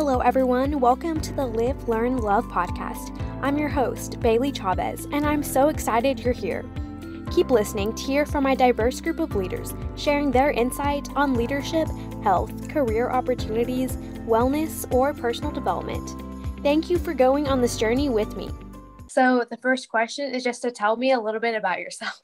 Hello, everyone. Welcome to the Live, Learn, Love podcast. I'm your host, Bailey Chavez, and I'm so excited you're here. Keep listening to hear from my diverse group of leaders sharing their insight on leadership, health, career opportunities, wellness, or personal development. Thank you for going on this journey with me. So, the first question is just to tell me a little bit about yourself.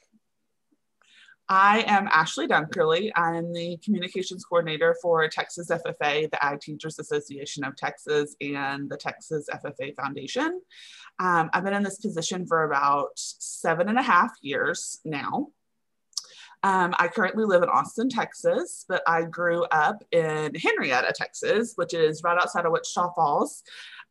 I am Ashley Dunkerley. I'm the communications coordinator for Texas FFA, the Ag Teachers Association of Texas, and the Texas FFA Foundation. Um, I've been in this position for about seven and a half years now. Um, I currently live in Austin, Texas, but I grew up in Henrietta, Texas, which is right outside of Wichita Falls,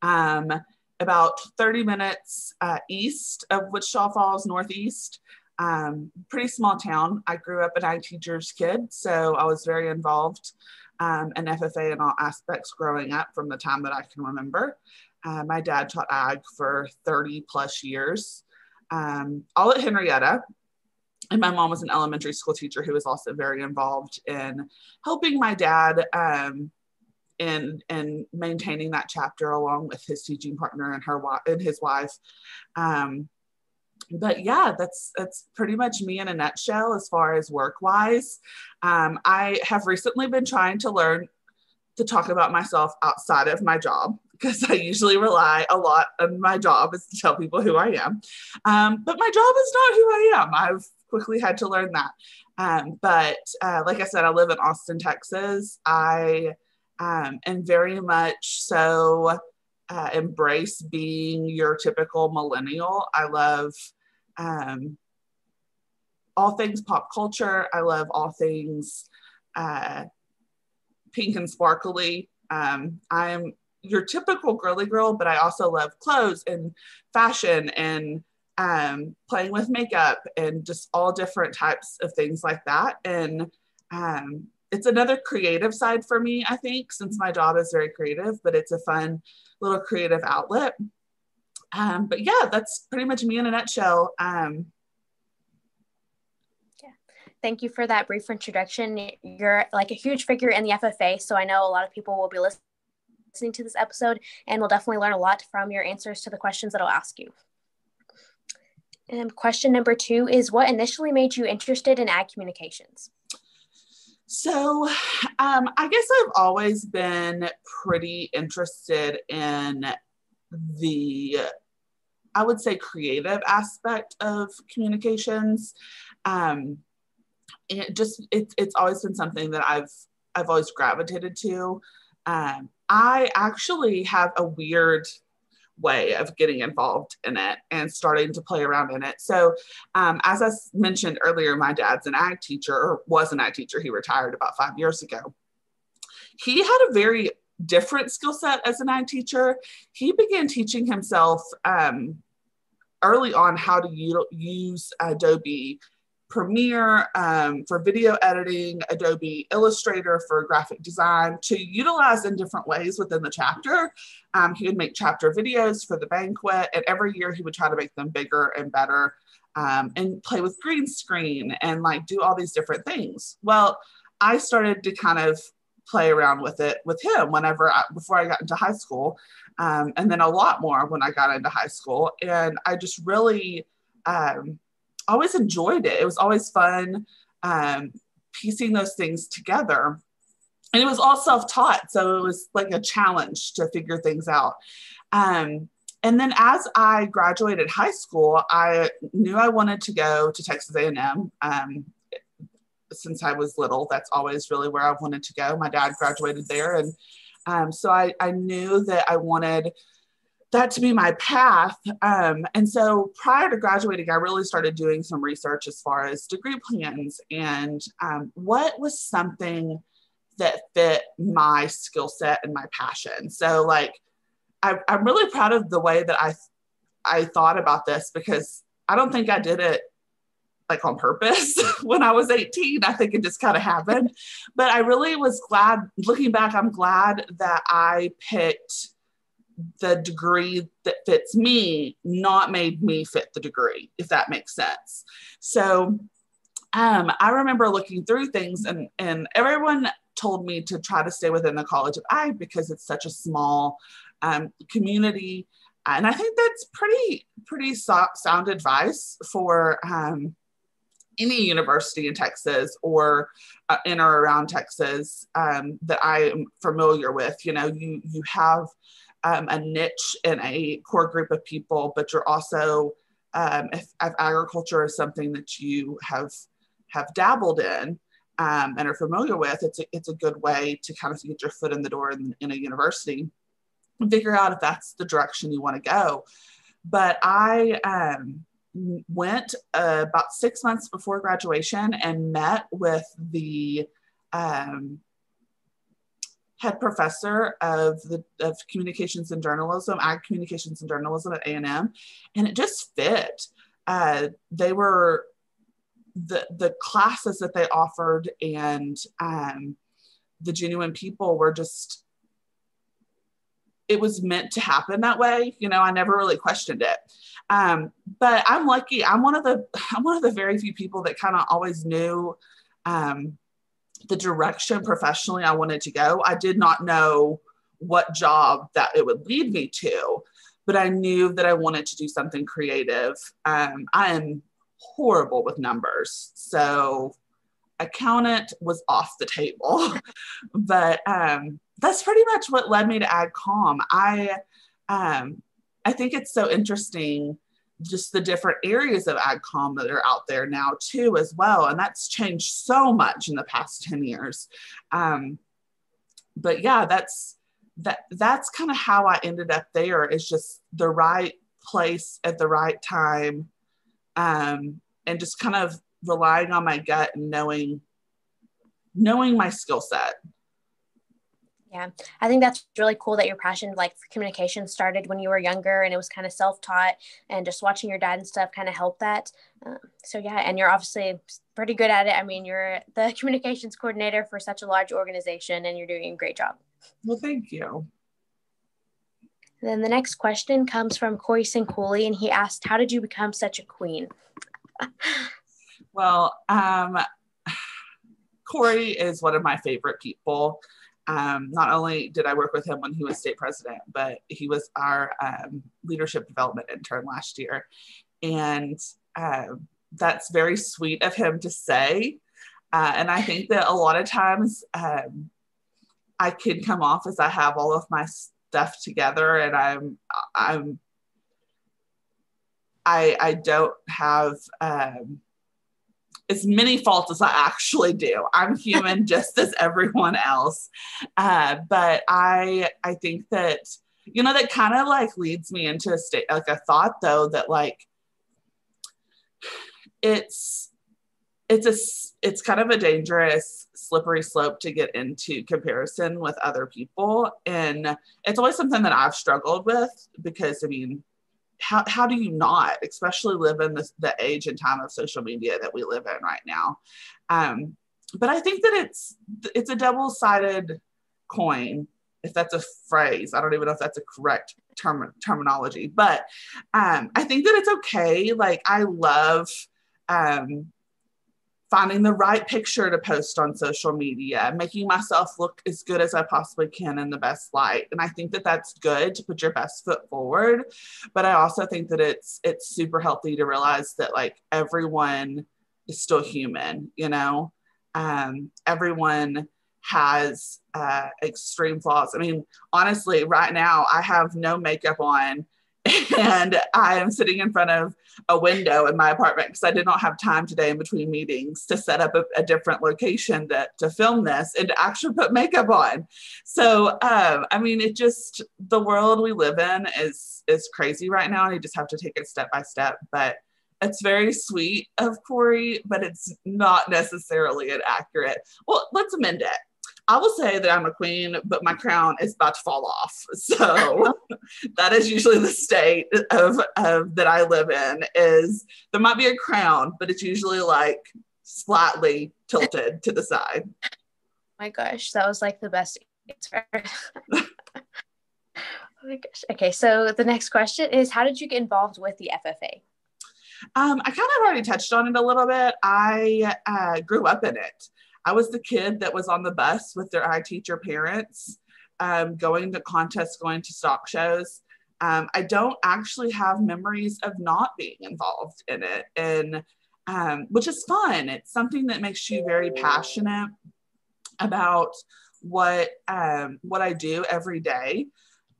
um, about 30 minutes uh, east of Wichita Falls, northeast um, pretty small town. I grew up an ag teacher's kid, so I was very involved um, in FFA in all aspects growing up from the time that I can remember. Uh, my dad taught ag for 30 plus years, um, all at Henrietta. And my mom was an elementary school teacher who was also very involved in helping my dad um, in in maintaining that chapter along with his teaching partner and her and his wife. Um, but yeah, that's that's pretty much me in a nutshell as far as work wise. Um, I have recently been trying to learn to talk about myself outside of my job because I usually rely a lot on my job is to tell people who I am. Um, but my job is not who I am. I've quickly had to learn that. Um, but uh, like I said, I live in Austin, Texas. I um, am very much so uh, embrace being your typical millennial. I love um, all things pop culture. I love all things uh, pink and sparkly. Um, I'm your typical girly girl, but I also love clothes and fashion and um, playing with makeup and just all different types of things like that. And um, it's another creative side for me, I think, since my job is very creative, but it's a fun little creative outlet. Um, but yeah, that's pretty much me in a nutshell. Um, yeah. Thank you for that brief introduction. You're like a huge figure in the FFA, so I know a lot of people will be listening to this episode and will definitely learn a lot from your answers to the questions that I'll ask you. And question number two is what initially made you interested in ag communications? So, um, I guess I've always been pretty interested in the I would say creative aspect of communications. Um, it just it's it's always been something that I've I've always gravitated to. Um, I actually have a weird way of getting involved in it and starting to play around in it. So, um, as I mentioned earlier, my dad's an ag teacher, or was an ag teacher. He retired about five years ago. He had a very different skill set as an ag teacher. He began teaching himself um, early on how to u- use Adobe Premiere um, for video editing, Adobe Illustrator for graphic design to utilize in different ways within the chapter. Um, he would make chapter videos for the banquet, and every year he would try to make them bigger and better um, and play with green screen and like do all these different things. Well, I started to kind of play around with it with him whenever I, before I got into high school, um, and then a lot more when I got into high school. And I just really um, always enjoyed it. It was always fun um, piecing those things together. And it was all self taught. So it was like a challenge to figure things out. Um, and then as I graduated high school, I knew I wanted to go to Texas A&M. Since I was little. That's always really where I've wanted to go. My dad graduated there. And um, so I, I knew that I wanted that to be my path. Um, and so prior to graduating, I really started doing some research as far as degree plans and um, what was something that fit my skill set and my passion. So, like, I, I'm really proud of the way that I I thought about this because I don't think I did it like on purpose when Ag was 18. I think it just kind of happened. But I really was glad, looking back, I'm glad that I picked the degree that fits me, not made me fit the degree, if that makes sense. So um, I remember looking through things, and and everyone told me to try to stay within the College of I because it's such a small um, community, and I think that's pretty pretty so- sound advice for um, any university in Texas or uh, in or around Texas um, that I am familiar with. You know, you you have um, a niche and a core group of people, but you're also um, if, if, agriculture is something that you have have dabbled in um, and are familiar with, it's a, it's a good way to kind of get your foot in the door in, in a university and figure out if that's the direction you want to go. But I um, went uh, about six months before graduation and met with the um, head professor of the of communications and journalism, ag communications and journalism at A&M, and it just fit. Uh, they were the the classes that they offered and um, the genuine people were just it was meant to happen that way you know i never really questioned it. Um, but i'm lucky i'm one of the i'm one of the very few people that kind of always knew um, the direction professionally i wanted to go. I did not know what job that it would lead me to but i knew that i wanted to do something creative. Um, i am horrible with numbers so accountant was off the table but um, that's pretty much what led me to AgCom. I um, I think it's so interesting just the different areas of AgCom that are out there now too as well, and that's changed so much in the past ten years. Um, but yeah, that's that that's kind of how I ended up there. Is just the right place at the right time, um, and just kind of relying on my gut and knowing knowing my skill set yeah, I think that's really cool that your passion like for communication started when you were younger and it was kind of self-taught and just watching your dad and stuff kind of helped that. Um, so yeah, and you're obviously pretty good at it. I mean, you're the communications coordinator for such a large organization and you're doing a great job. Well, thank you. then the next question comes from Corey Sincooley and he asked, "How did you become such a queen?" well, um, Corey is one of my favorite people. Um, not only did I work with him when he was state president, but he was our um, leadership development intern last year. And uh, that's very sweet of him to say. Uh, and I think that a lot of times um, I can come off as I have all of my stuff together and I'm, I'm, I, I don't have, um, as many faults as I actually do. I'm human just as everyone else. Uh, but I I think that you know that kind of like leads me into a state like a thought though that like it's it's a it's kind of a dangerous slippery slope to get into comparison with other people and it's always something that i've struggled with because i mean how, how do you not, especially live in this, the age and time of social media that we live in right now? Um, but I think that it's it's a double-sided coin, if that's a phrase. I don't even know if that's a correct term terminology, but um, I think that it's okay. Like I love um, finding the right picture to post on social media, making myself look as good as I possibly can in the best light. And I think that that's good to put your best foot forward. But I also think that it's it's super healthy to realize that like everyone is still human, you know. Um, everyone has uh, extreme flaws. I mean, honestly, right now I have no makeup on and I am sitting in front of a window in my apartment because I did not have time today in between meetings to set up a, a different location to, to film this and to actually put makeup on. So, um, I mean, it just the world we live in is is crazy right now, and you just have to take it step by step. But it's very sweet of Corey, but it's not necessarily inaccurate. Well, let's amend it. I will say that I'm a queen, but my crown is about to fall off. So that is usually the state of, of that I live in is there might be a crown, but it's usually like slightly tilted to the side. My gosh, that was like the best answer. oh my gosh. Okay, so the next question is how did you get involved with the FFA? Um, I kind of already touched on it a little bit. I uh, grew up in it. I was the kid that was on the bus with their I teacher parents, um, going to contests, going to stock shows. Um, I don't actually have memories of not being involved in it, and um, which is fun. It's something that makes you very passionate about what um, what I do every day.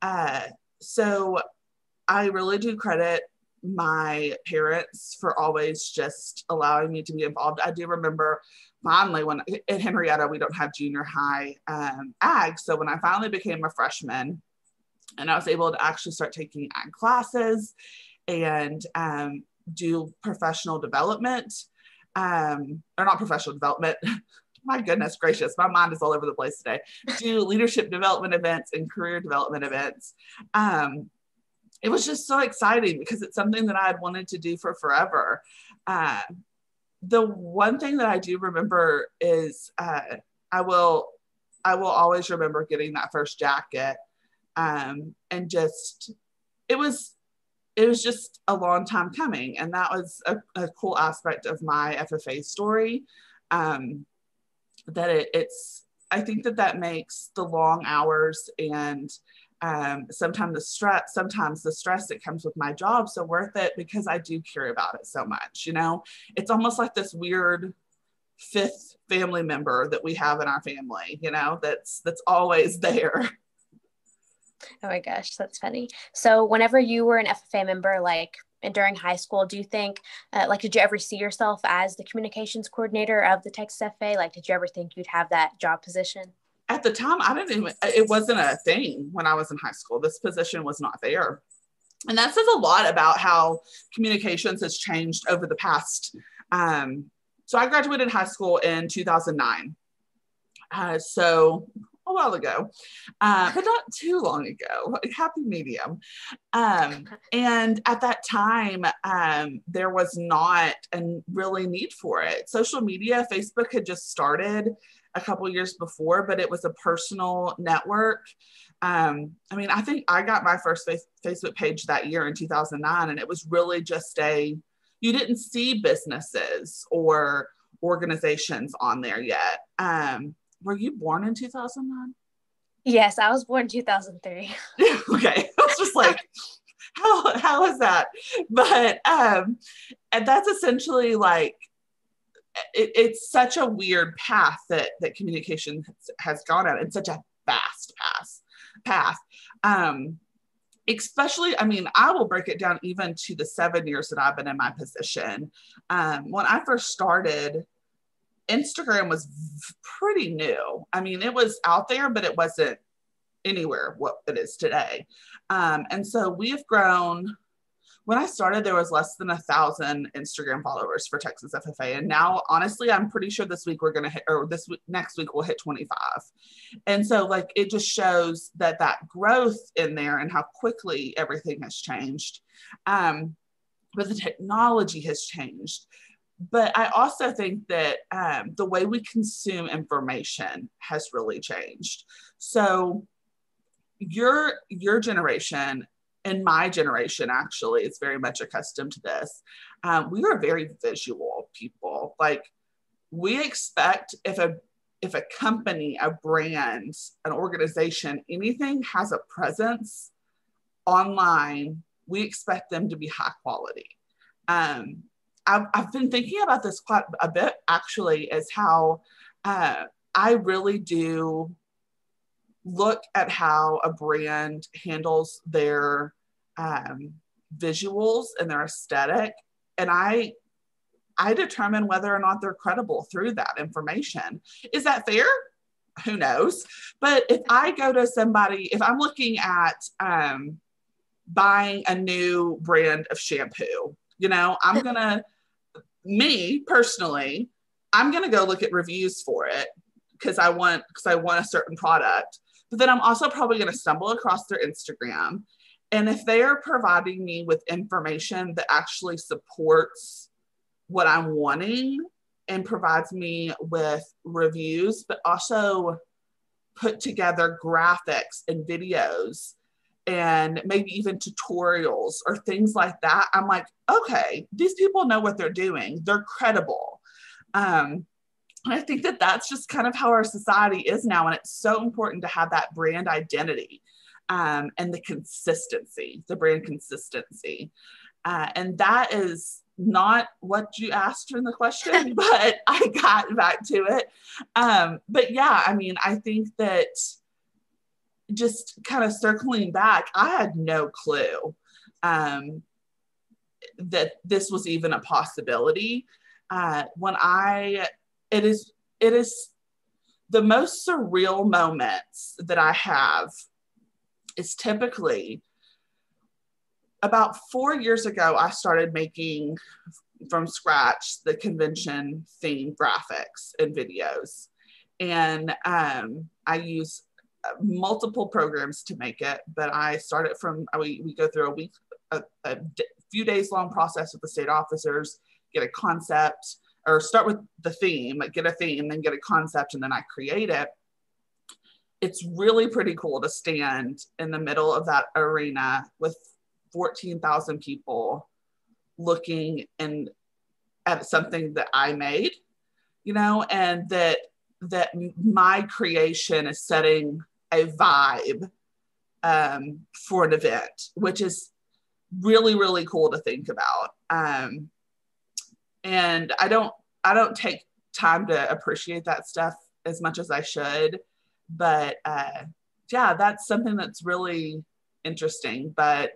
Uh, so I really do credit my parents for always just allowing me to be involved. I do remember finally when at Henrietta we don't have junior high um, ag, so when I finally became a freshman and I was able to actually start taking ag classes and um, do professional development, um, or not professional development. my goodness gracious, my mind is all over the place today. Do leadership development events and career development events. Um, it was just so exciting because it's something that I had wanted to do for forever. Uh, the one thing that I do remember is uh, I will I will always remember getting that first jacket um, and just it was it was just a long time coming and that was a, a cool aspect of my FFA story um, that it, it's I think that that makes the long hours and um, sometimes the stress sometimes the stress that comes with my job so worth it because i do care about it so much you know? It's almost like this weird fifth family member that we have in our family you know that's that's always there. Oh my gosh that's funny. So whenever you were an ffa member like and during high school do you think uh, like did you ever see yourself as the communications coordinator of the texas FFA like did you ever think you'd have that job position at the time, I didn't even, it wasn't a thing when I was in high school. This position was not there. And that says a lot about how communications has changed over the past. Um, so I graduated high school in 2009. Uh, so a while ago, uh, but not too long ago, happy medium. Um, and at that time, um, there was not a really need for it. Social media, Facebook had just started a couple years before, but it was a personal network. Um, I mean, I think I got my first face- Facebook page that year in 2009, and it was really just a, you didn't see businesses or organizations on there yet. Um, were you born in 2009? Yes, I was born in 2003. okay. I was just like, how, how is that? But, um, and that's essentially like, it, it's such a weird path that that communication has, gone on. It's such a fast path path. Um, especially, I mean, I will break it down even to the seven years that I've been in my position. Um, when I first started, Instagram was pretty new. I mean, it was out there, but it wasn't anywhere what it is today. Um, and so we've grown when I started, there was less than a thousand Instagram followers for Texas FFA, and now honestly, I'm pretty sure this week we're gonna hit, or this week, next week we'll hit 25. And so, like, it just shows that that growth in there and how quickly everything has changed. Um, but the technology has changed. But I also think that um, the way we consume information has really changed. So your your generation and my generation actually is very much accustomed to this. Um, we are very visual people. Like we expect if a if a company, a brand, an organization, anything has a presence online, we expect them to be high quality. Um, I've, I've been thinking about this quite a bit actually, is how uh, I really do look at how a brand handles their um, visuals and their aesthetic. And i i determine whether or not they're credible through that information. Is that fair? Who knows? But if i go to somebody if i'm looking at um, buying a new brand of shampoo you know i'm gonna me personally i'm gonna go look at reviews for it because i want because i want a certain product. But then i'm also probably gonna stumble across their instagram and if they are providing me with information that actually supports what I'm wanting and provides me with reviews, but also put together graphics and videos and maybe even tutorials or things like that, I'm like, okay, these people know what they're doing. They're credible. Um, and I think that that's just kind of how our society is now. And it's so important to have that brand identity um, and the consistency, the brand consistency. Uh, and that is not what you asked in the question, but I got back to it. Um, but yeah, I mean, I think that just kind of circling back, I had no clue um, that this was even a possibility. Uh, when I, it is, it is the most surreal moments that I have is typically about four years ago, I started making from scratch the convention theme graphics and videos. And um, I use uh, multiple programs to make it, but I started from, we, we go through a week, a, a few days long process with the state officers, get a concept, or start with the theme, get a theme, then get a concept, and then I create it. It's really pretty cool to stand in the middle of that arena with 14,000 people looking and at something that I made, you know, and that that my creation is setting a vibe um, for an event, which is really really cool to think about. Um, and I don't I don't take time to appreciate that stuff as much as I should, but uh, yeah, that's something that's really interesting. But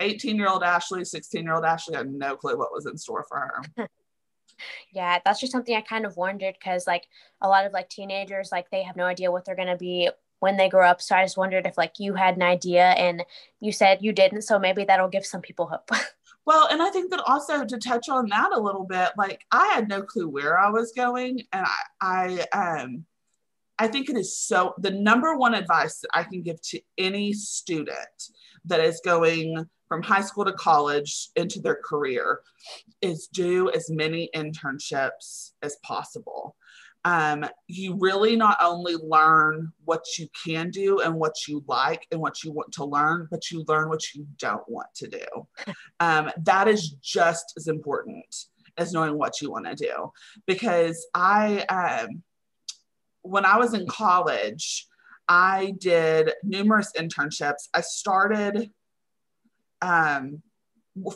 18 year old Ashley, 16 year old Ashley had no clue what was in store for her. yeah, that's just something I kind of wondered because, like, a lot of like teenagers, like, they have no idea what they're going to be when they grow up. So I just wondered if, like, you had an idea and you said you didn't. So maybe that'll give some people hope. well, and I think that also to touch on that a little bit, like, I had no clue where I was going. And I, I, um, I think it is so the number one advice that I can give to any student that is going from high school to college into their career is do as many internships as possible. Um, you really not only learn what you can do and what you like and what you want to learn, but you learn what you don't want to do. Um, that is just as important as knowing what you want to do. Because I, um, when I was in college, I did numerous internships. I started um,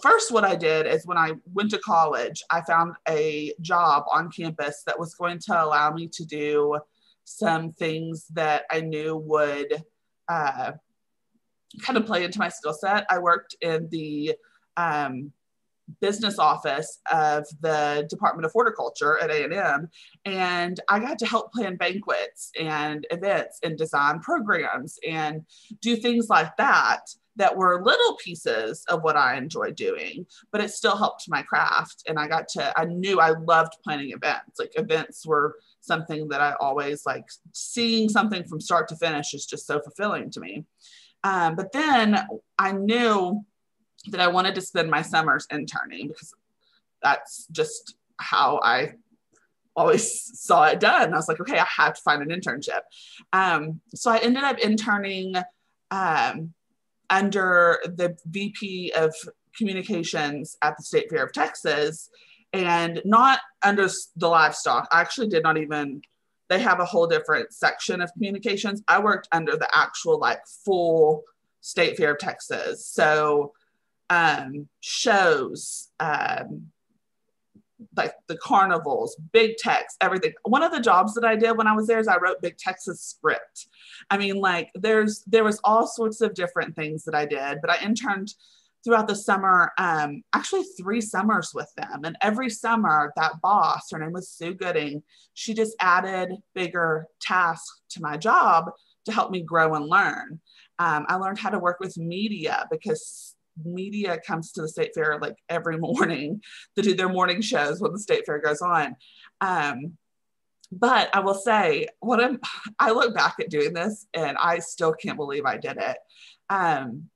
first, what I did is when I went to college, I found a job on campus that was going to allow me to do some things that I knew would uh, kind of play into my skill set. I worked in the um, business office of the Department of Horticulture at A&M and I got to help plan banquets and events and design programs and do things like that that were little pieces of what I enjoyed doing, but it still helped my craft. And I got to, I knew I loved planning events. Like events were something that I always like seeing something from start to finish is just so fulfilling to me. Um, but then I knew that I wanted to spend my summers interning because that's just how I always saw it done. I was like, okay, I have to find an internship. Um, so I ended up interning um, under the VP of communications at the State Fair of Texas and not under the livestock. I actually did not even, they have a whole different section of communications. I worked under the actual, like, full State Fair of Texas. So, um, shows, um, like the carnivals, Big Tex, everything. One of the jobs that I did when I was there is I wrote Big Tex's script. I mean, like there's there was all sorts of different things that I did, but I interned throughout the summer, um, actually three summers with them. And every summer, that boss, her name was Sue Gooding, she just added bigger tasks to my job to help me grow and learn. Um, I learned how to work with media because media comes to the state fair like every morning to do their morning shows when the state fair goes on. Um, but I will say, what I'm, I look back at doing this and I still can't believe I did it. Um,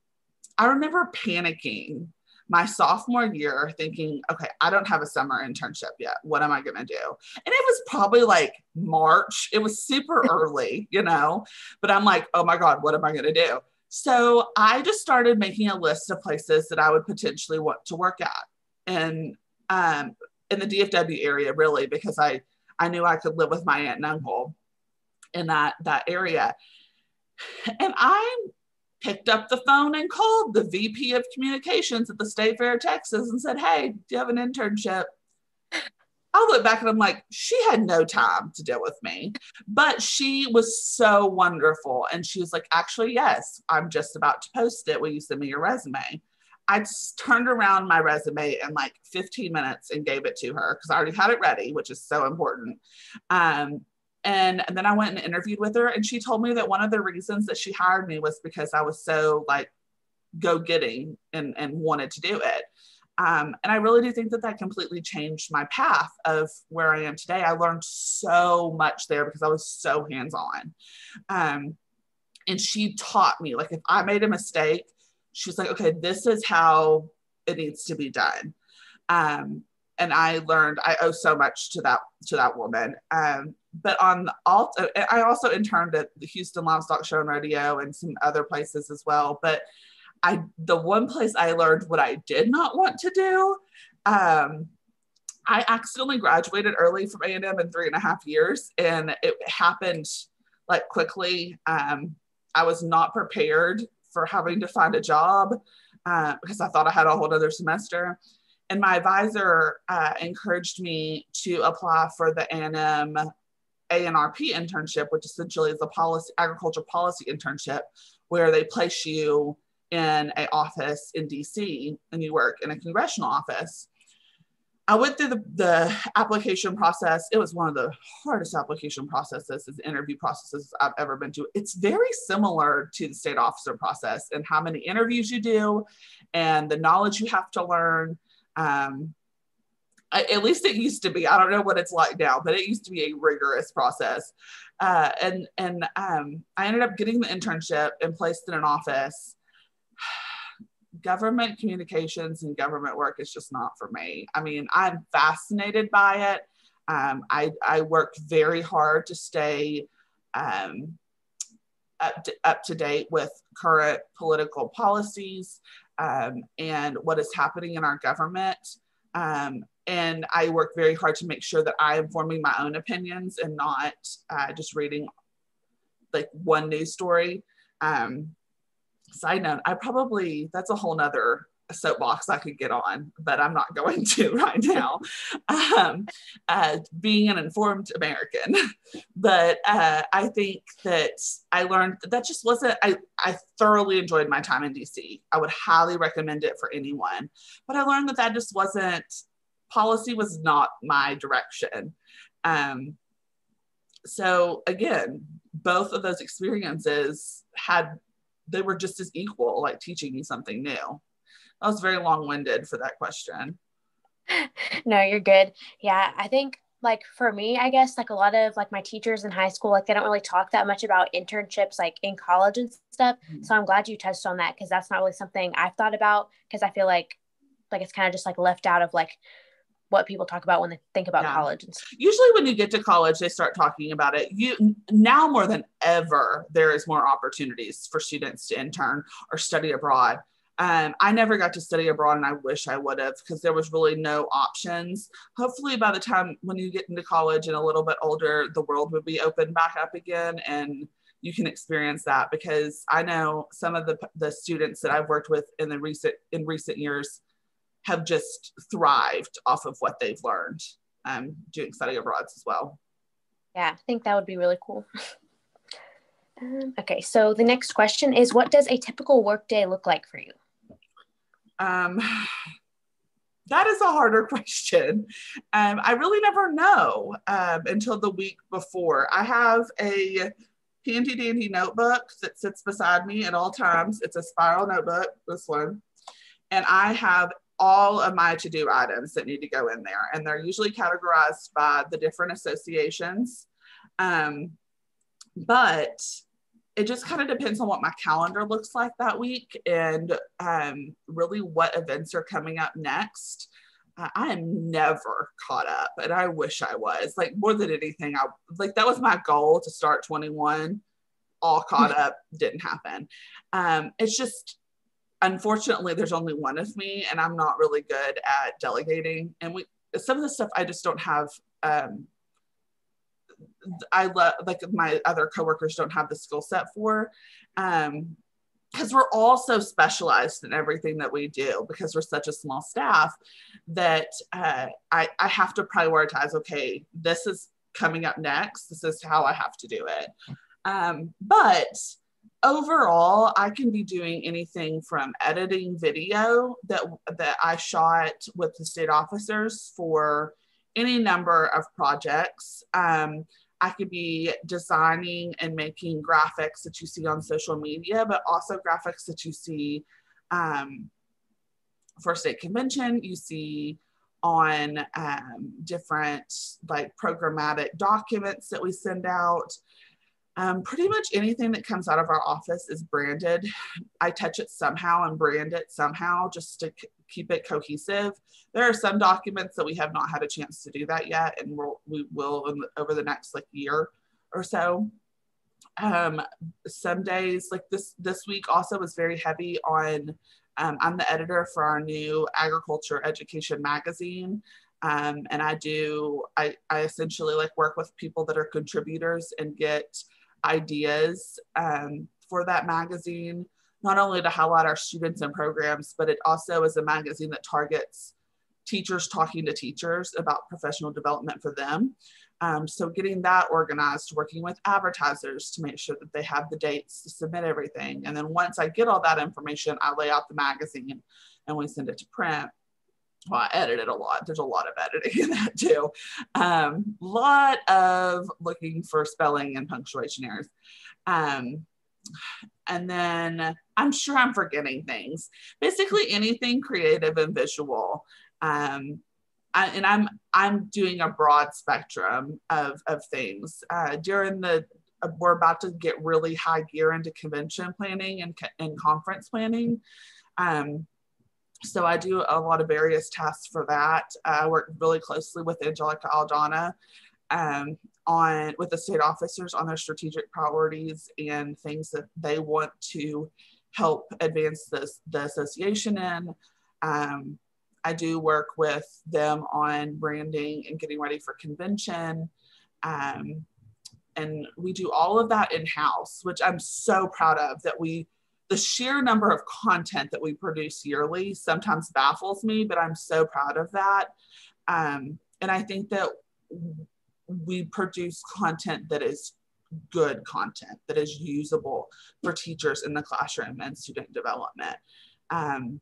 I remember panicking my sophomore year thinking, okay, I don't have a summer internship yet. What am I going to do? And it was probably like March. It was super early, you know, but I'm like, oh my God, what am I going to do? So I just started making a list of places that I would potentially want to work at. And um, in the DFW area, really, because I, I knew I could live with my aunt and uncle in that, that area. And I picked up the phone and called the VP of communications at the State Fair of Texas and said, Hey, do you have an internship? I look back and I'm like, she had no time to deal with me, but she was so wonderful. And she was like, actually, yes, I'm just about to post it. Will you send me your resume? I just turned around my resume in like 15 minutes and gave it to her because I already had it ready, which is so important. Um, and, and then I went and interviewed with her, and she told me that one of the reasons that she hired me was because I was so like go getting and, and wanted to do it. Um, and I really do think that that completely changed my path of where I am today. I learned so much there because I was so hands on. Um, and she taught me, like, if I made a mistake, she's like, okay, this is how it needs to be done. Um, and I learned I owe so much to that to that woman. Um, but on all, I also interned at the Houston Livestock Show and Rodeo and some other places as well. But I the one place I learned what I did not want to do. Um, I accidentally graduated early from A&M in three and a half years, and it happened like quickly. Um, I was not prepared for having to find a job uh, because I thought I had a whole other semester. And my advisor uh, encouraged me to apply for the A&M ANRP internship, which essentially is a policy agriculture policy internship, where they place you in a office in DC and you work in a congressional office. I went through the, the application process. It was one of the hardest application processes, and interview processes I've ever been to. It's very similar to the state officer process and how many interviews you do and the knowledge you have to learn. Um, at least it used to be. I don't know what it's like now, but it used to be a rigorous process. Uh, and and um, I ended up getting the internship and placed in an office government communications and government work is just not for me. I mean, I'm fascinated by it. Um, I, I work very hard to stay um, up, to, up to date with current political policies um, and what is happening in our government. Um, and I work very hard to make sure that I am forming my own opinions and not uh, just reading like one news story. Um, side note, I probably, that's a whole nother soapbox I could get on, but I'm not going to right now. Um, uh, being an informed American, but uh, I think that I learned that, that just wasn't. I I thoroughly enjoyed my time in DC. I would highly recommend it for anyone, but I learned that that just wasn't policy was not my direction. Um, so again, both of those experiences had they were just as equal, like teaching me something new. I was very long winded for that question. No, you're good. Yeah, I think like for me, I guess like a lot of like my teachers in high school, like they don't really talk that much about internships like in college and stuff. Mm-hmm. So I'm glad you touched on that because that's not really something I've thought about because I feel like like it's kind of just like left out of like what people talk about when they think about yeah. college. Usually, when you get to college, they start talking about it. You now more than ever, there is more opportunities for students to intern or study abroad. Um, I never got to study abroad, and I wish I would have because there was really no options. Hopefully, by the time when you get into college and a little bit older, the world would be open back up again, and you can experience that. Because I know some of the the students that I've worked with in the recent in recent years have just thrived off of what they've learned um, doing study abroads as well. Yeah, I think that would be really cool. um, okay, so the next question is What does a typical workday look like for you? Um, that is a harder question. Um, I really never know um, until the week before. I have a handy dandy notebook that sits beside me at all times. It's a spiral notebook, this one. And I have all of my to do items that need to go in there. And they're usually categorized by the different associations. Um, but it just kind of depends on what my calendar looks like that week and um, really what events are coming up next. Uh, I am never caught up, and I wish I was. Like more than anything, I like that was my goal to start 21 all caught up. Didn't happen. Um, it's just unfortunately there's only one of me, and I'm not really good at delegating. And we some of the stuff I just don't have. Um, I love like my other coworkers don't have the skill set for. Um, because we're all so specialized in everything that we do because we're such a small staff that uh, I, I have to prioritize okay this is coming up next this is how i have to do it um, but overall i can be doing anything from editing video that that i shot with the state officers for any number of projects um, I could be designing and making graphics that you see on social media, but also graphics that you see um, for state convention. You see on um, different like programmatic documents that we send out. Um, pretty much anything that comes out of our office is branded. I touch it somehow and brand it somehow just to c- keep it cohesive. There are some documents that we have not had a chance to do that yet, and we'll, we will the, over the next like year or so. Um, some days, like this this week, also was very heavy on. Um, I'm the editor for our new agriculture education magazine. Um, and I do, I, I essentially like work with people that are contributors and get ideas um, for that magazine, not only to highlight our students and programs, but it also is a magazine that targets teachers talking to teachers about professional development for them. Um, so getting that organized, working with advertisers to make sure that they have the dates to submit everything. And then once I get all that information, I lay out the magazine and we send it to print well, I edited a lot. There's a lot of editing in that too. Um, lot of looking for spelling and punctuation errors. Um, and then I'm sure I'm forgetting things. Basically, anything creative and visual. Um, I, and I'm I'm doing a broad spectrum of of things. Uh, during the uh, we're about to get really high gear into convention planning and, and conference planning. Um, so I do a lot of various tasks for that. I work really closely with Angelica Aldana um, on with the state officers on their strategic priorities and things that they want to help advance this, the association in. Um, I do work with them on branding and getting ready for convention. Um, and we do all of that in house, which I'm so proud of that we the sheer number of content that we produce yearly sometimes baffles me, but I'm so proud of that. Um, and I think that we produce content that is good content, that is usable for teachers in the classroom and student development. Um,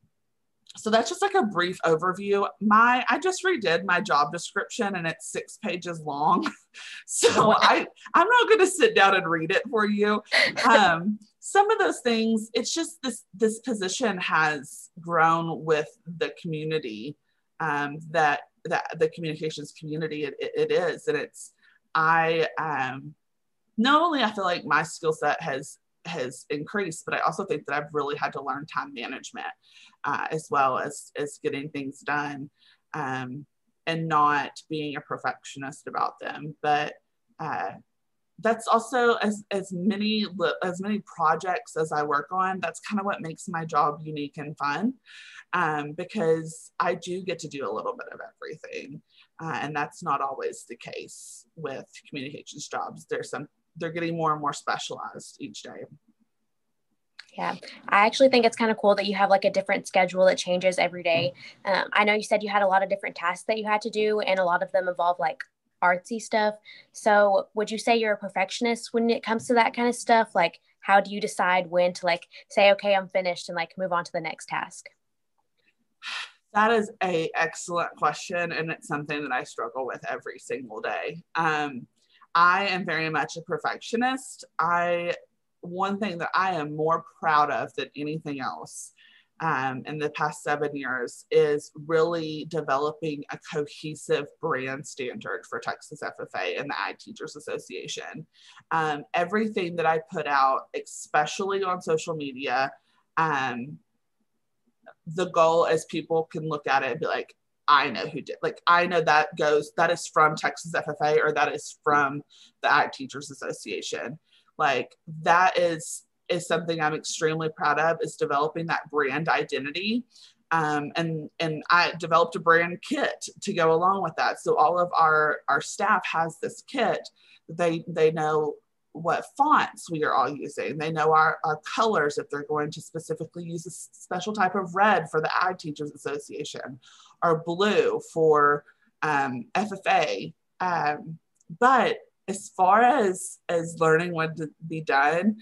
so that's just like a brief overview. My I just redid my job description and it's six pages long. So oh, I I'm not going to sit down and read it for you. Um, some of those things, it's just this this position has grown with the community um, that that the communications community it, it is, and it's I um, not only I feel like my skill set has has increased, but I also think that I've really had to learn time management uh, as well as as getting things done um, and not being a perfectionist about them. But uh, that's also as as many as many projects as I work on. That's kind of what makes my job unique and fun, um, because I do get to do a little bit of everything, uh, and that's not always the case with communications jobs. There's some they're getting more and more specialized each day. Yeah, I actually think it's kind of cool that you have like a different schedule that changes every day. Um, I know you said you had a lot of different tasks that you had to do, and a lot of them involve like artsy stuff. So, would you say you're a perfectionist when it comes to that kind of stuff? Like, how do you decide when to like say, okay, I'm finished, and like move on to the next task? That is a excellent question, and it's something that I struggle with every single day. Um, I am very much a perfectionist. I one thing that I am more proud of than anything else um, in the past seven years is really developing a cohesive brand standard for Texas FFA and the Ag Teachers Association. Um, everything that I put out, especially on social media, um, the goal is people can look at it and be like, I know who did. Like I know that goes that is from Texas FFA or that is from the Ag Teachers Association. like that is is something i'm extremely proud of is developing that brand identity um, and and I developed a brand kit to go along with that. So all of our our staff has this kit. They they know what fonts we are all using. They know our, our colors if they're going to specifically use a special type of red for the Ag Teachers Association or blue for um, FFA. Um, but as far as as learning what to be done,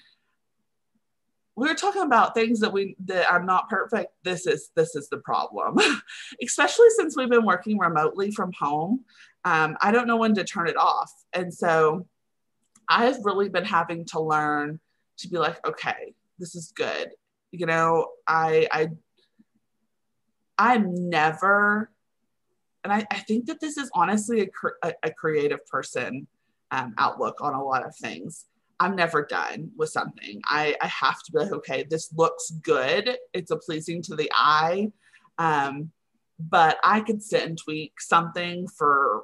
we are talking about things that we that I'm not perfect. This is this is the problem, especially since we've been working remotely from home. Um, I don't know when to turn it off, and so I've really been having to learn to be like, okay, this is good. You know, I I I'm never, and I, I think that this is honestly a, a, a creative person um, outlook on a lot of things. I'm never done with something. I, I have to be like, okay, this looks good. It's a pleasing to the eye. Um, but I could sit and tweak something for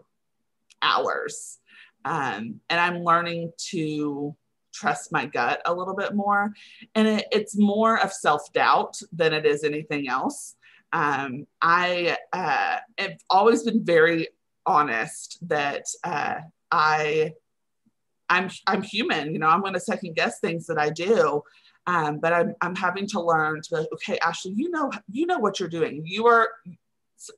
hours. Um, and I'm learning to trust my gut a little bit more. And it, it's more of self doubt than it is anything else. Um, I uh, have always been very honest that uh, I I'm I'm human, you know, I'm going to second guess things that I do. Um, but I'm, I'm having to learn to okay, Ashley, you know, you know what you're doing. You are,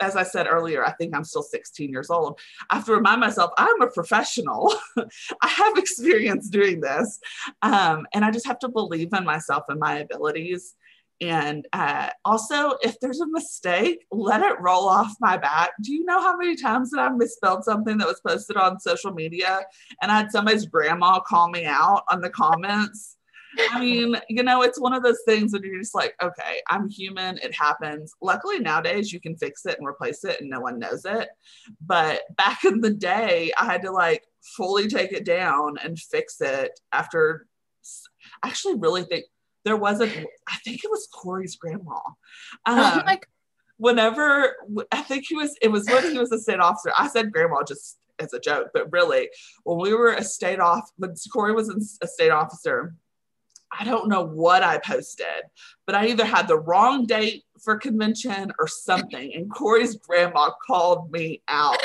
as I said earlier, I think I'm still 16 years old. I have to remind myself I'm a professional. I have experience doing this. Um, and I just have to believe in myself and my abilities. And uh, also, if there's a mistake, let it roll off my back. Do you know how many times that I've misspelled something that was posted on social media and I had somebody's grandma call me out on the comments? I mean, you know, it's one of those things that you're just like, okay, I'm human. It happens. Luckily, nowadays you can fix it and replace it and no one knows it. But back in the day, I had to like fully take it down and fix it after. I actually really think there wasn't i think it was corey's grandma. Oh um, oh whenever i think he was it was when he was a state officer. I said grandma just as a joke but really when we were a state off when corey was a state officer I don't know what I posted, but I either had the wrong date for convention or something. And Corey's grandma called me out.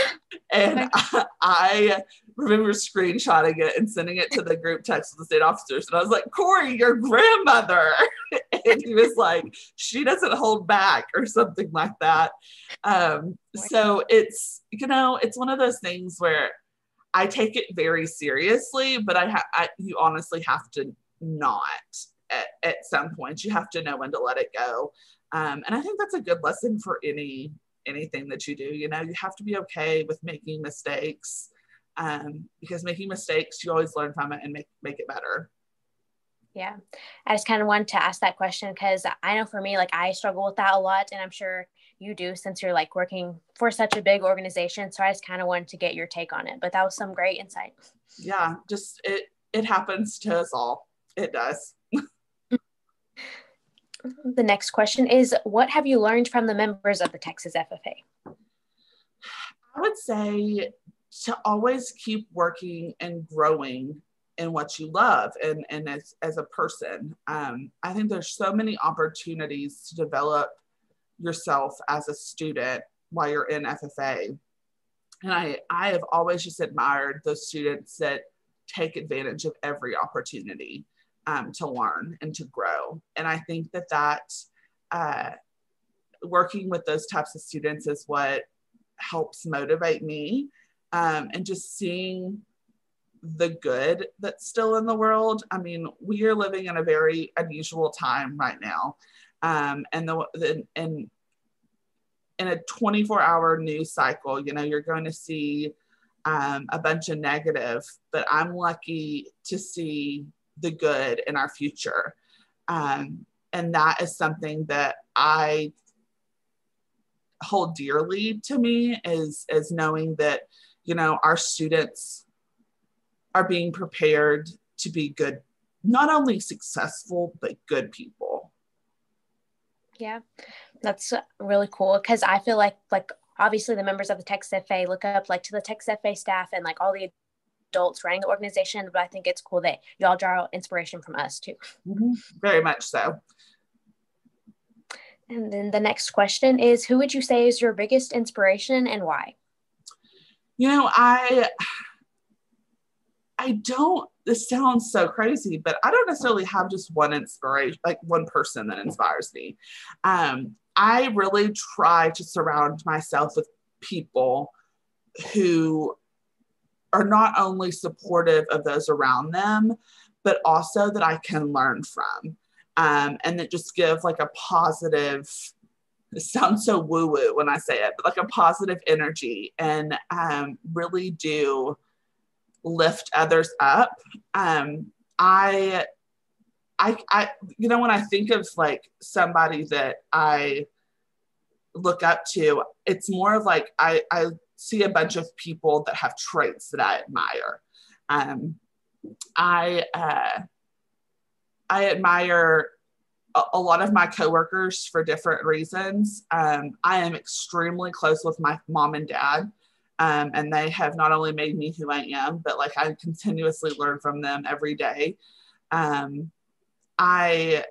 And I, I, remember screenshotting it and sending it to the group text of the state officers. And I was like, Corey, your grandmother. and he was like, she doesn't hold back or something like that. Um, so it's, you know, it's one of those things where I take it very seriously, but I, ha- I you honestly have to not at, at some point. You have to know when to let it go. Um, and I think that's a good lesson for any anything that you do. You know, you have to be okay with making mistakes um, because making mistakes, you always learn from it and make make it better. Yeah, I just kind of wanted to ask that question because I know for me, like I struggle with that a lot, and I'm sure you do since you're like working for such a big organization. So I just kind of wanted to get your take on it. But that was some great insight. Yeah, just it it happens to us all. It does. the next question is What have you learned from the members of the Texas FFA? I would say to always keep working and growing in what you love and, and as, as a person. Um, I think there's so many opportunities to develop yourself as a student while you're in FFA. And I, I have always just admired those students that take advantage of every opportunity um, to learn and to grow. And I think that that uh, working with those types of students is what helps motivate me um, and just seeing the good that's still in the world. I mean, we are living in a very unusual time right now. Um, and the, the and in a 24 hour news cycle, you know, you're going to see um, a bunch of negative, but I'm lucky to see the good in our future. Um, and that is something that I hold dearly to me is, is knowing that, you know, our students are being prepared to be good, not only successful, but good people. Yeah, that's really cool because I feel like, like, obviously the members of the Texas FFA look up like to the Texas FFA staff and like all the adults running the organization, but I think it's cool that y'all draw inspiration from us too. Mm-hmm. Very much so. And then the next question is Who would you say is your biggest inspiration and why? You know, I I don't this sounds so crazy, but I don't necessarily have just one inspiration, like one person that inspires me. Um, I really try to surround myself with people who are not only supportive of those around them, but also that I can learn from. Um, and that just give like a positive, it sounds so woo woo when I say it, but like a positive energy and um, really do lift others up. Um, I, I, I, you know, when I think of like somebody that I look up to, it's more of like I, I see a bunch of people that have traits that I admire. Um, I, uh, I admire a, a, lot of my coworkers for different reasons. Um, I am extremely close with my mom and dad. Um, and they have not only made me who I am, but like I continuously learn from them every day. Um, I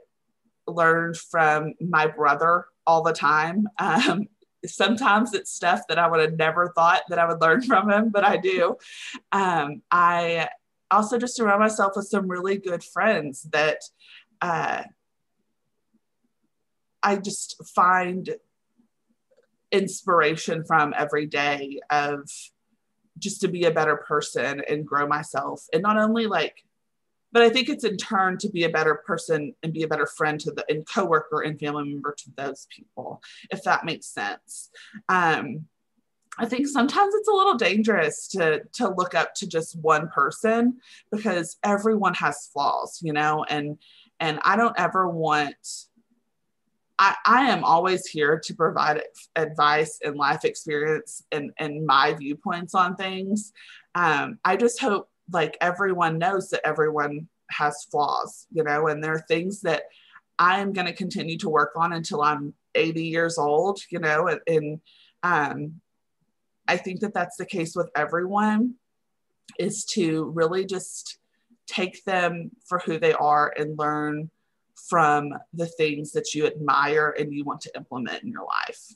learned from my brother all the time. Um, sometimes it's stuff that I would have never thought that I would learn from him, but I do. Um, I also just surround myself with some really good friends that uh, I just find inspiration from every day of just to be a better person and grow myself and not only like but i think it's in turn to be a better person and be a better friend to the and coworker and family member to those people if that makes sense um, I think sometimes it's a little dangerous to to look up to just one person because everyone has flaws, you know, and and I don't ever want I, I am always here to provide advice and life experience and, and my viewpoints on things. Um, I just hope like everyone knows that everyone has flaws, you know, and there are things that I am going to continue to work on until I'm 80 years old, you know, and, and um, I think that that's the case with everyone is to really just take them for who they are and learn from the things that you admire and you want to implement in your life.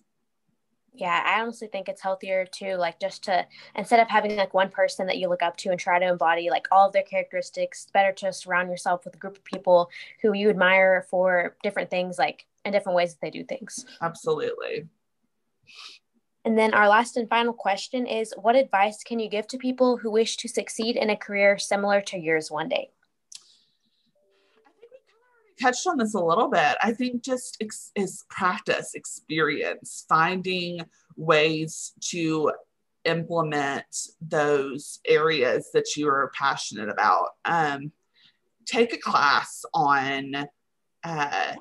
Yeah, I honestly think it's healthier to like just to instead of having like one person that you look up to and try to embody like all of their characteristics, better to surround yourself with a group of people who you admire for different things, like in different ways that they do things. Absolutely. And then our last and final question is What advice can you give to people who wish to succeed in a career similar to yours one day? Touched on this a little bit. I think just ex- is practice, experience, finding ways to implement those areas that you are passionate about. Um, take a class on uh,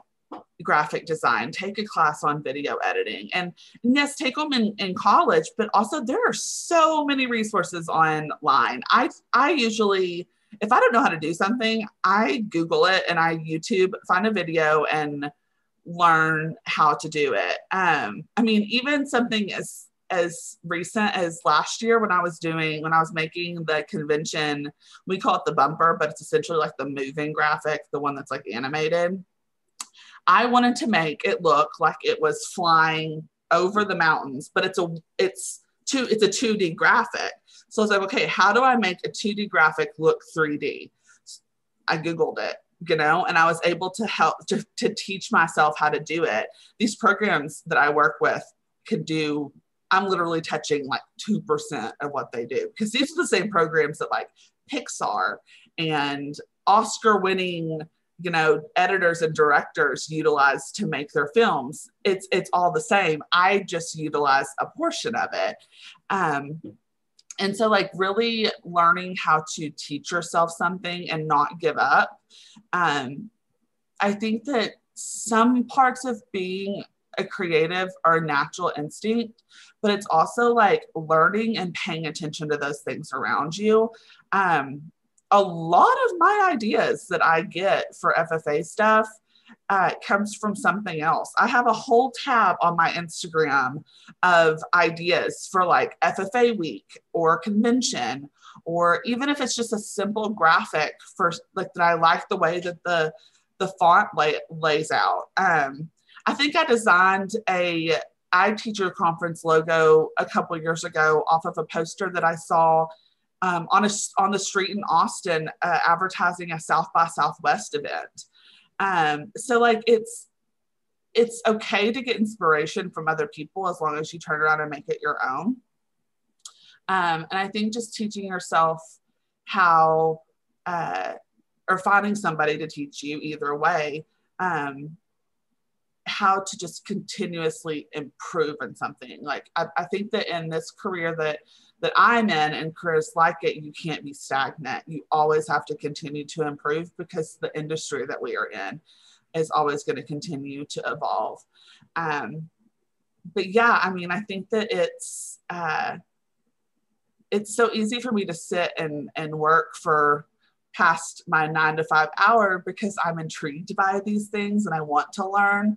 graphic design, take a class on video editing. And, yes, take them in, in college, but also there are so many resources online. I, I usually, if I don't know how to do something, I Google it and I YouTube, find a video and learn how to do it. Um, I mean, even something as as recent as last year when I was doing when I was making the convention, we call it the bumper, but it's essentially like the moving graphic, the one that's like animated. I wanted to make it look like it was flying over the mountains, but it's a it's two it's a 2D graphic. So I was like, okay, how do I make a 2D graphic look 3D? I Googled it, you know, and I was able to help to, to teach myself how to do it. These programs that I work with could do, I'm literally touching like 2% of what they do because these are the same programs that like Pixar and Oscar winning you know editors and directors utilize to make their films it's it's all the same i just utilize a portion of it um, and so like really learning how to teach yourself something and not give up um, i think that some parts of being a creative are a natural instinct but it's also like learning and paying attention to those things around you. Um, a lot of my ideas that i get for ffa stuff uh, comes from something else. I have a whole tab on my Instagram of ideas for like FFA week or convention or even if it's just a simple graphic for like that I like the way that the the font lay, lays out. Um, I think I designed a ag teacher conference logo a couple years ago off of a poster that I saw um, on a on the street in Austin uh, advertising a South by Southwest event. Um, so like it's it's okay to get inspiration from other people as long as you turn around and make it your own. Um, and I think just teaching yourself how, uh, or finding somebody to teach you either way, um, how to just continuously improve in something. Like I, I think that in this career that that I'm in and careers like it, you can't be stagnant. You always have to continue to improve because the industry that we are in is always going to continue to evolve. Um, but yeah, I mean, I think that it's uh, it's so easy for me to sit and and work for past my nine to five hour because I'm intrigued by these things and I want to learn.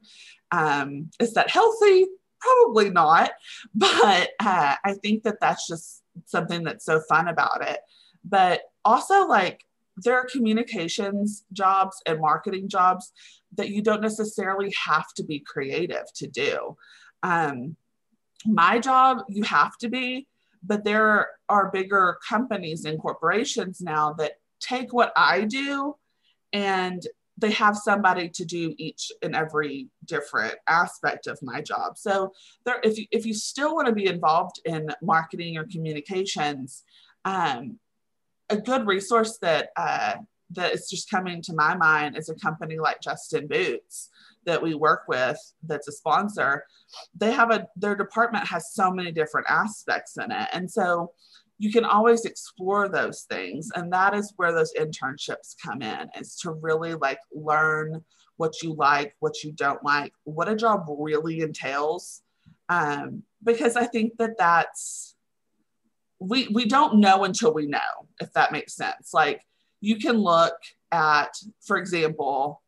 Um, is that healthy? Probably not, but uh, I think that that's just something that's so fun about it. But also, like, there are communications jobs and marketing jobs that you don't necessarily have to be creative to do. Um, my job, you have to be, but there are bigger companies and corporations now that take what I do and they have somebody to do each and every different aspect of my job. So there, if you, if you still want to be involved in marketing or communications, um, a good resource that uh, that is just coming to my mind is a company like Justin Boots that we work with that's a sponsor. They have a their department has so many different aspects in it. And so you can always explore those things. And that is where those internships come in is to really like learn what you like, what you don't like, what a job really entails. Um, because I think that that's we we don't know until we know if that makes sense like you can look at for example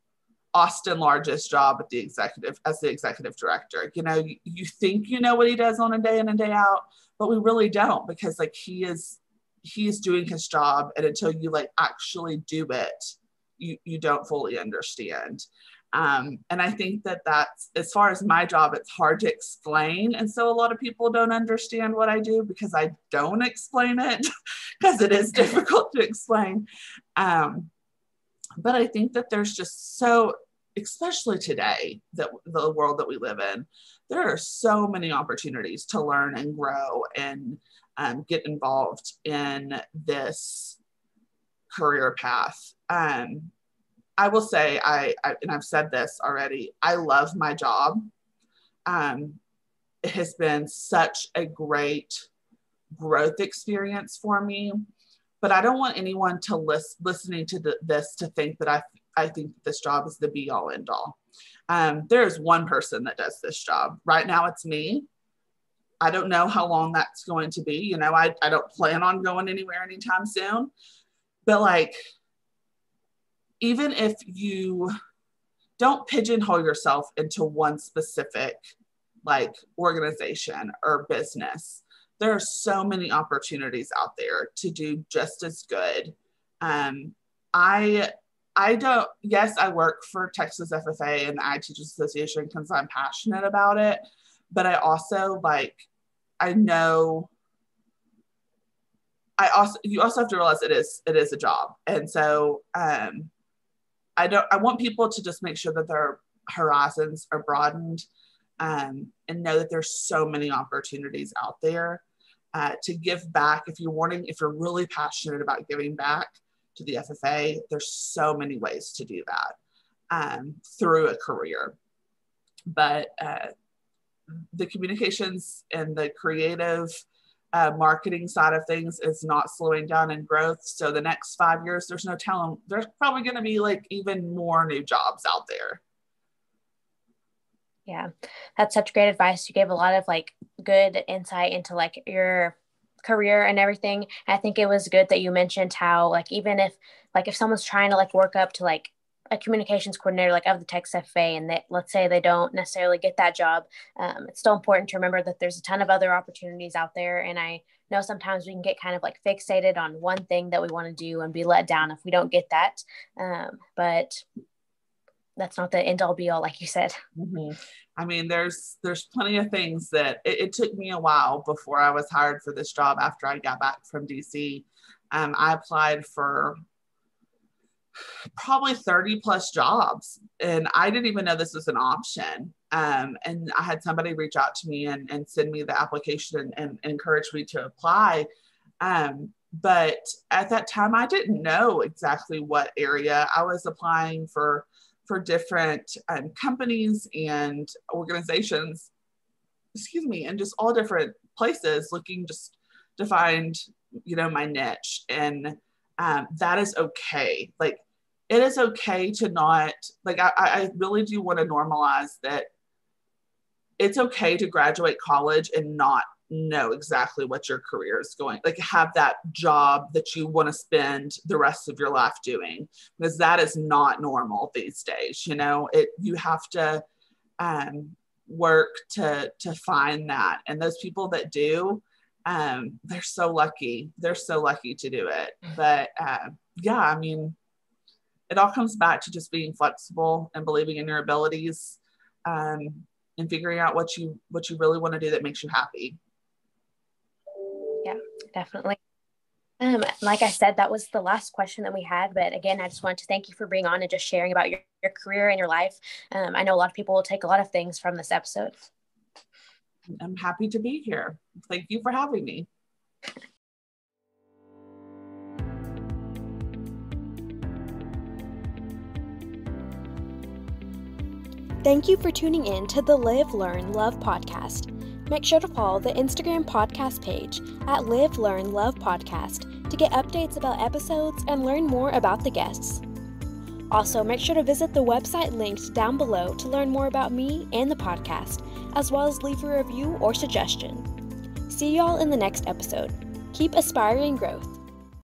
austin largest job at the executive as the executive director you know you, you think you know what he does on a day in and day out but we really don't because like he is he is doing his job and until you like actually do it you you don't fully understand um, and I think that that's, as far as my job, it's hard to explain. And so a lot of people don't understand what I do because I don't explain it because it is difficult to explain. Um, but I think that there's just so, especially today, that the world that we live in, there are so many opportunities to learn and grow and um, get involved in this career path. Um, I will say, I, I, and I've said this already, I love my job. Um, it has been such a great growth experience for me. But I don't want anyone to list, listening to the, this to think that I, I think this job is the be all end all. Um, there is one person that does this job. Right now, it's me. I don't know how long that's going to be. You know, I, I don't plan on going anywhere anytime soon. But like, even if you don't pigeonhole yourself into one specific like organization or business there are so many opportunities out there to do just as good um, i i don't yes i work for texas ffa and the ag teachers association because i'm passionate about it but i also like i know i also you also have to realize it is it is a job and so um I don't I want people to just make sure that their horizons are broadened um, and know that there's so many opportunities out there uh, to give back. If you're wanting, if you're really passionate about giving back to the FFA, there's so many ways to do that um, through a career. But uh, the communications and the creative uh, marketing side of things is not slowing down in growth. So the next five years, there's no telling. There's probably going to be like even more new jobs out there. Yeah, that's such great advice. You gave a lot of like good insight into like your career and everything. I think it was good that you mentioned how like even if like if someone's trying to like work up to like a communications coordinator like of the Texas FFA and that let's say they don't necessarily get that job, um, it's still important to remember that there's a ton of other opportunities out there. And I know sometimes we can get kind of like fixated on one thing that we want to do and be let down if we don't get that. Um, but that's not the end all be all, like you said. Mm-hmm. I mean, there's there's plenty of things that it, it, took me a while before I was hired for this job after I got back from DC. Um, I applied for probably 30 plus jobs and I didn't even know this was an option. Um, and I had somebody reach out to me and, and send me the application and, and, encourage me to apply. Um, but at that time, I didn't know exactly what area I was applying for for different um, companies and organizations, excuse me, and just all different places looking just to find, you know, my niche. And um, that is okay. Like, it is okay to not, like, I, I really do want to normalize that it's okay to graduate college and not know exactly what your career is going like have that job that you want to spend the rest of your life doing because that is not normal these days you know? It you have to um, work to to find that and those people that do um, they're so lucky they're so lucky to do it. But uh, yeah i mean it all comes back to just being flexible and believing in your abilities um, and figuring out what you what you really want to do that makes you happy yeah, definitely. Um, like I said, that was the last question that we had. But again, I just wanted to thank you for being on and just sharing about your, your career and your life. Um, I know a lot of people will take a lot of things from this episode. I'm happy to be here. Thank you for having me. Thank you for tuning in to the Live, Learn, Love podcast. Make sure to follow the Instagram podcast page at Live, Learn, Love Podcast to get updates about episodes and learn more about the guests. Also, make sure to visit the website linked down below to learn more about me and the podcast, as well as leave a review or suggestion. See y'all in the next episode. Keep aspiring growth.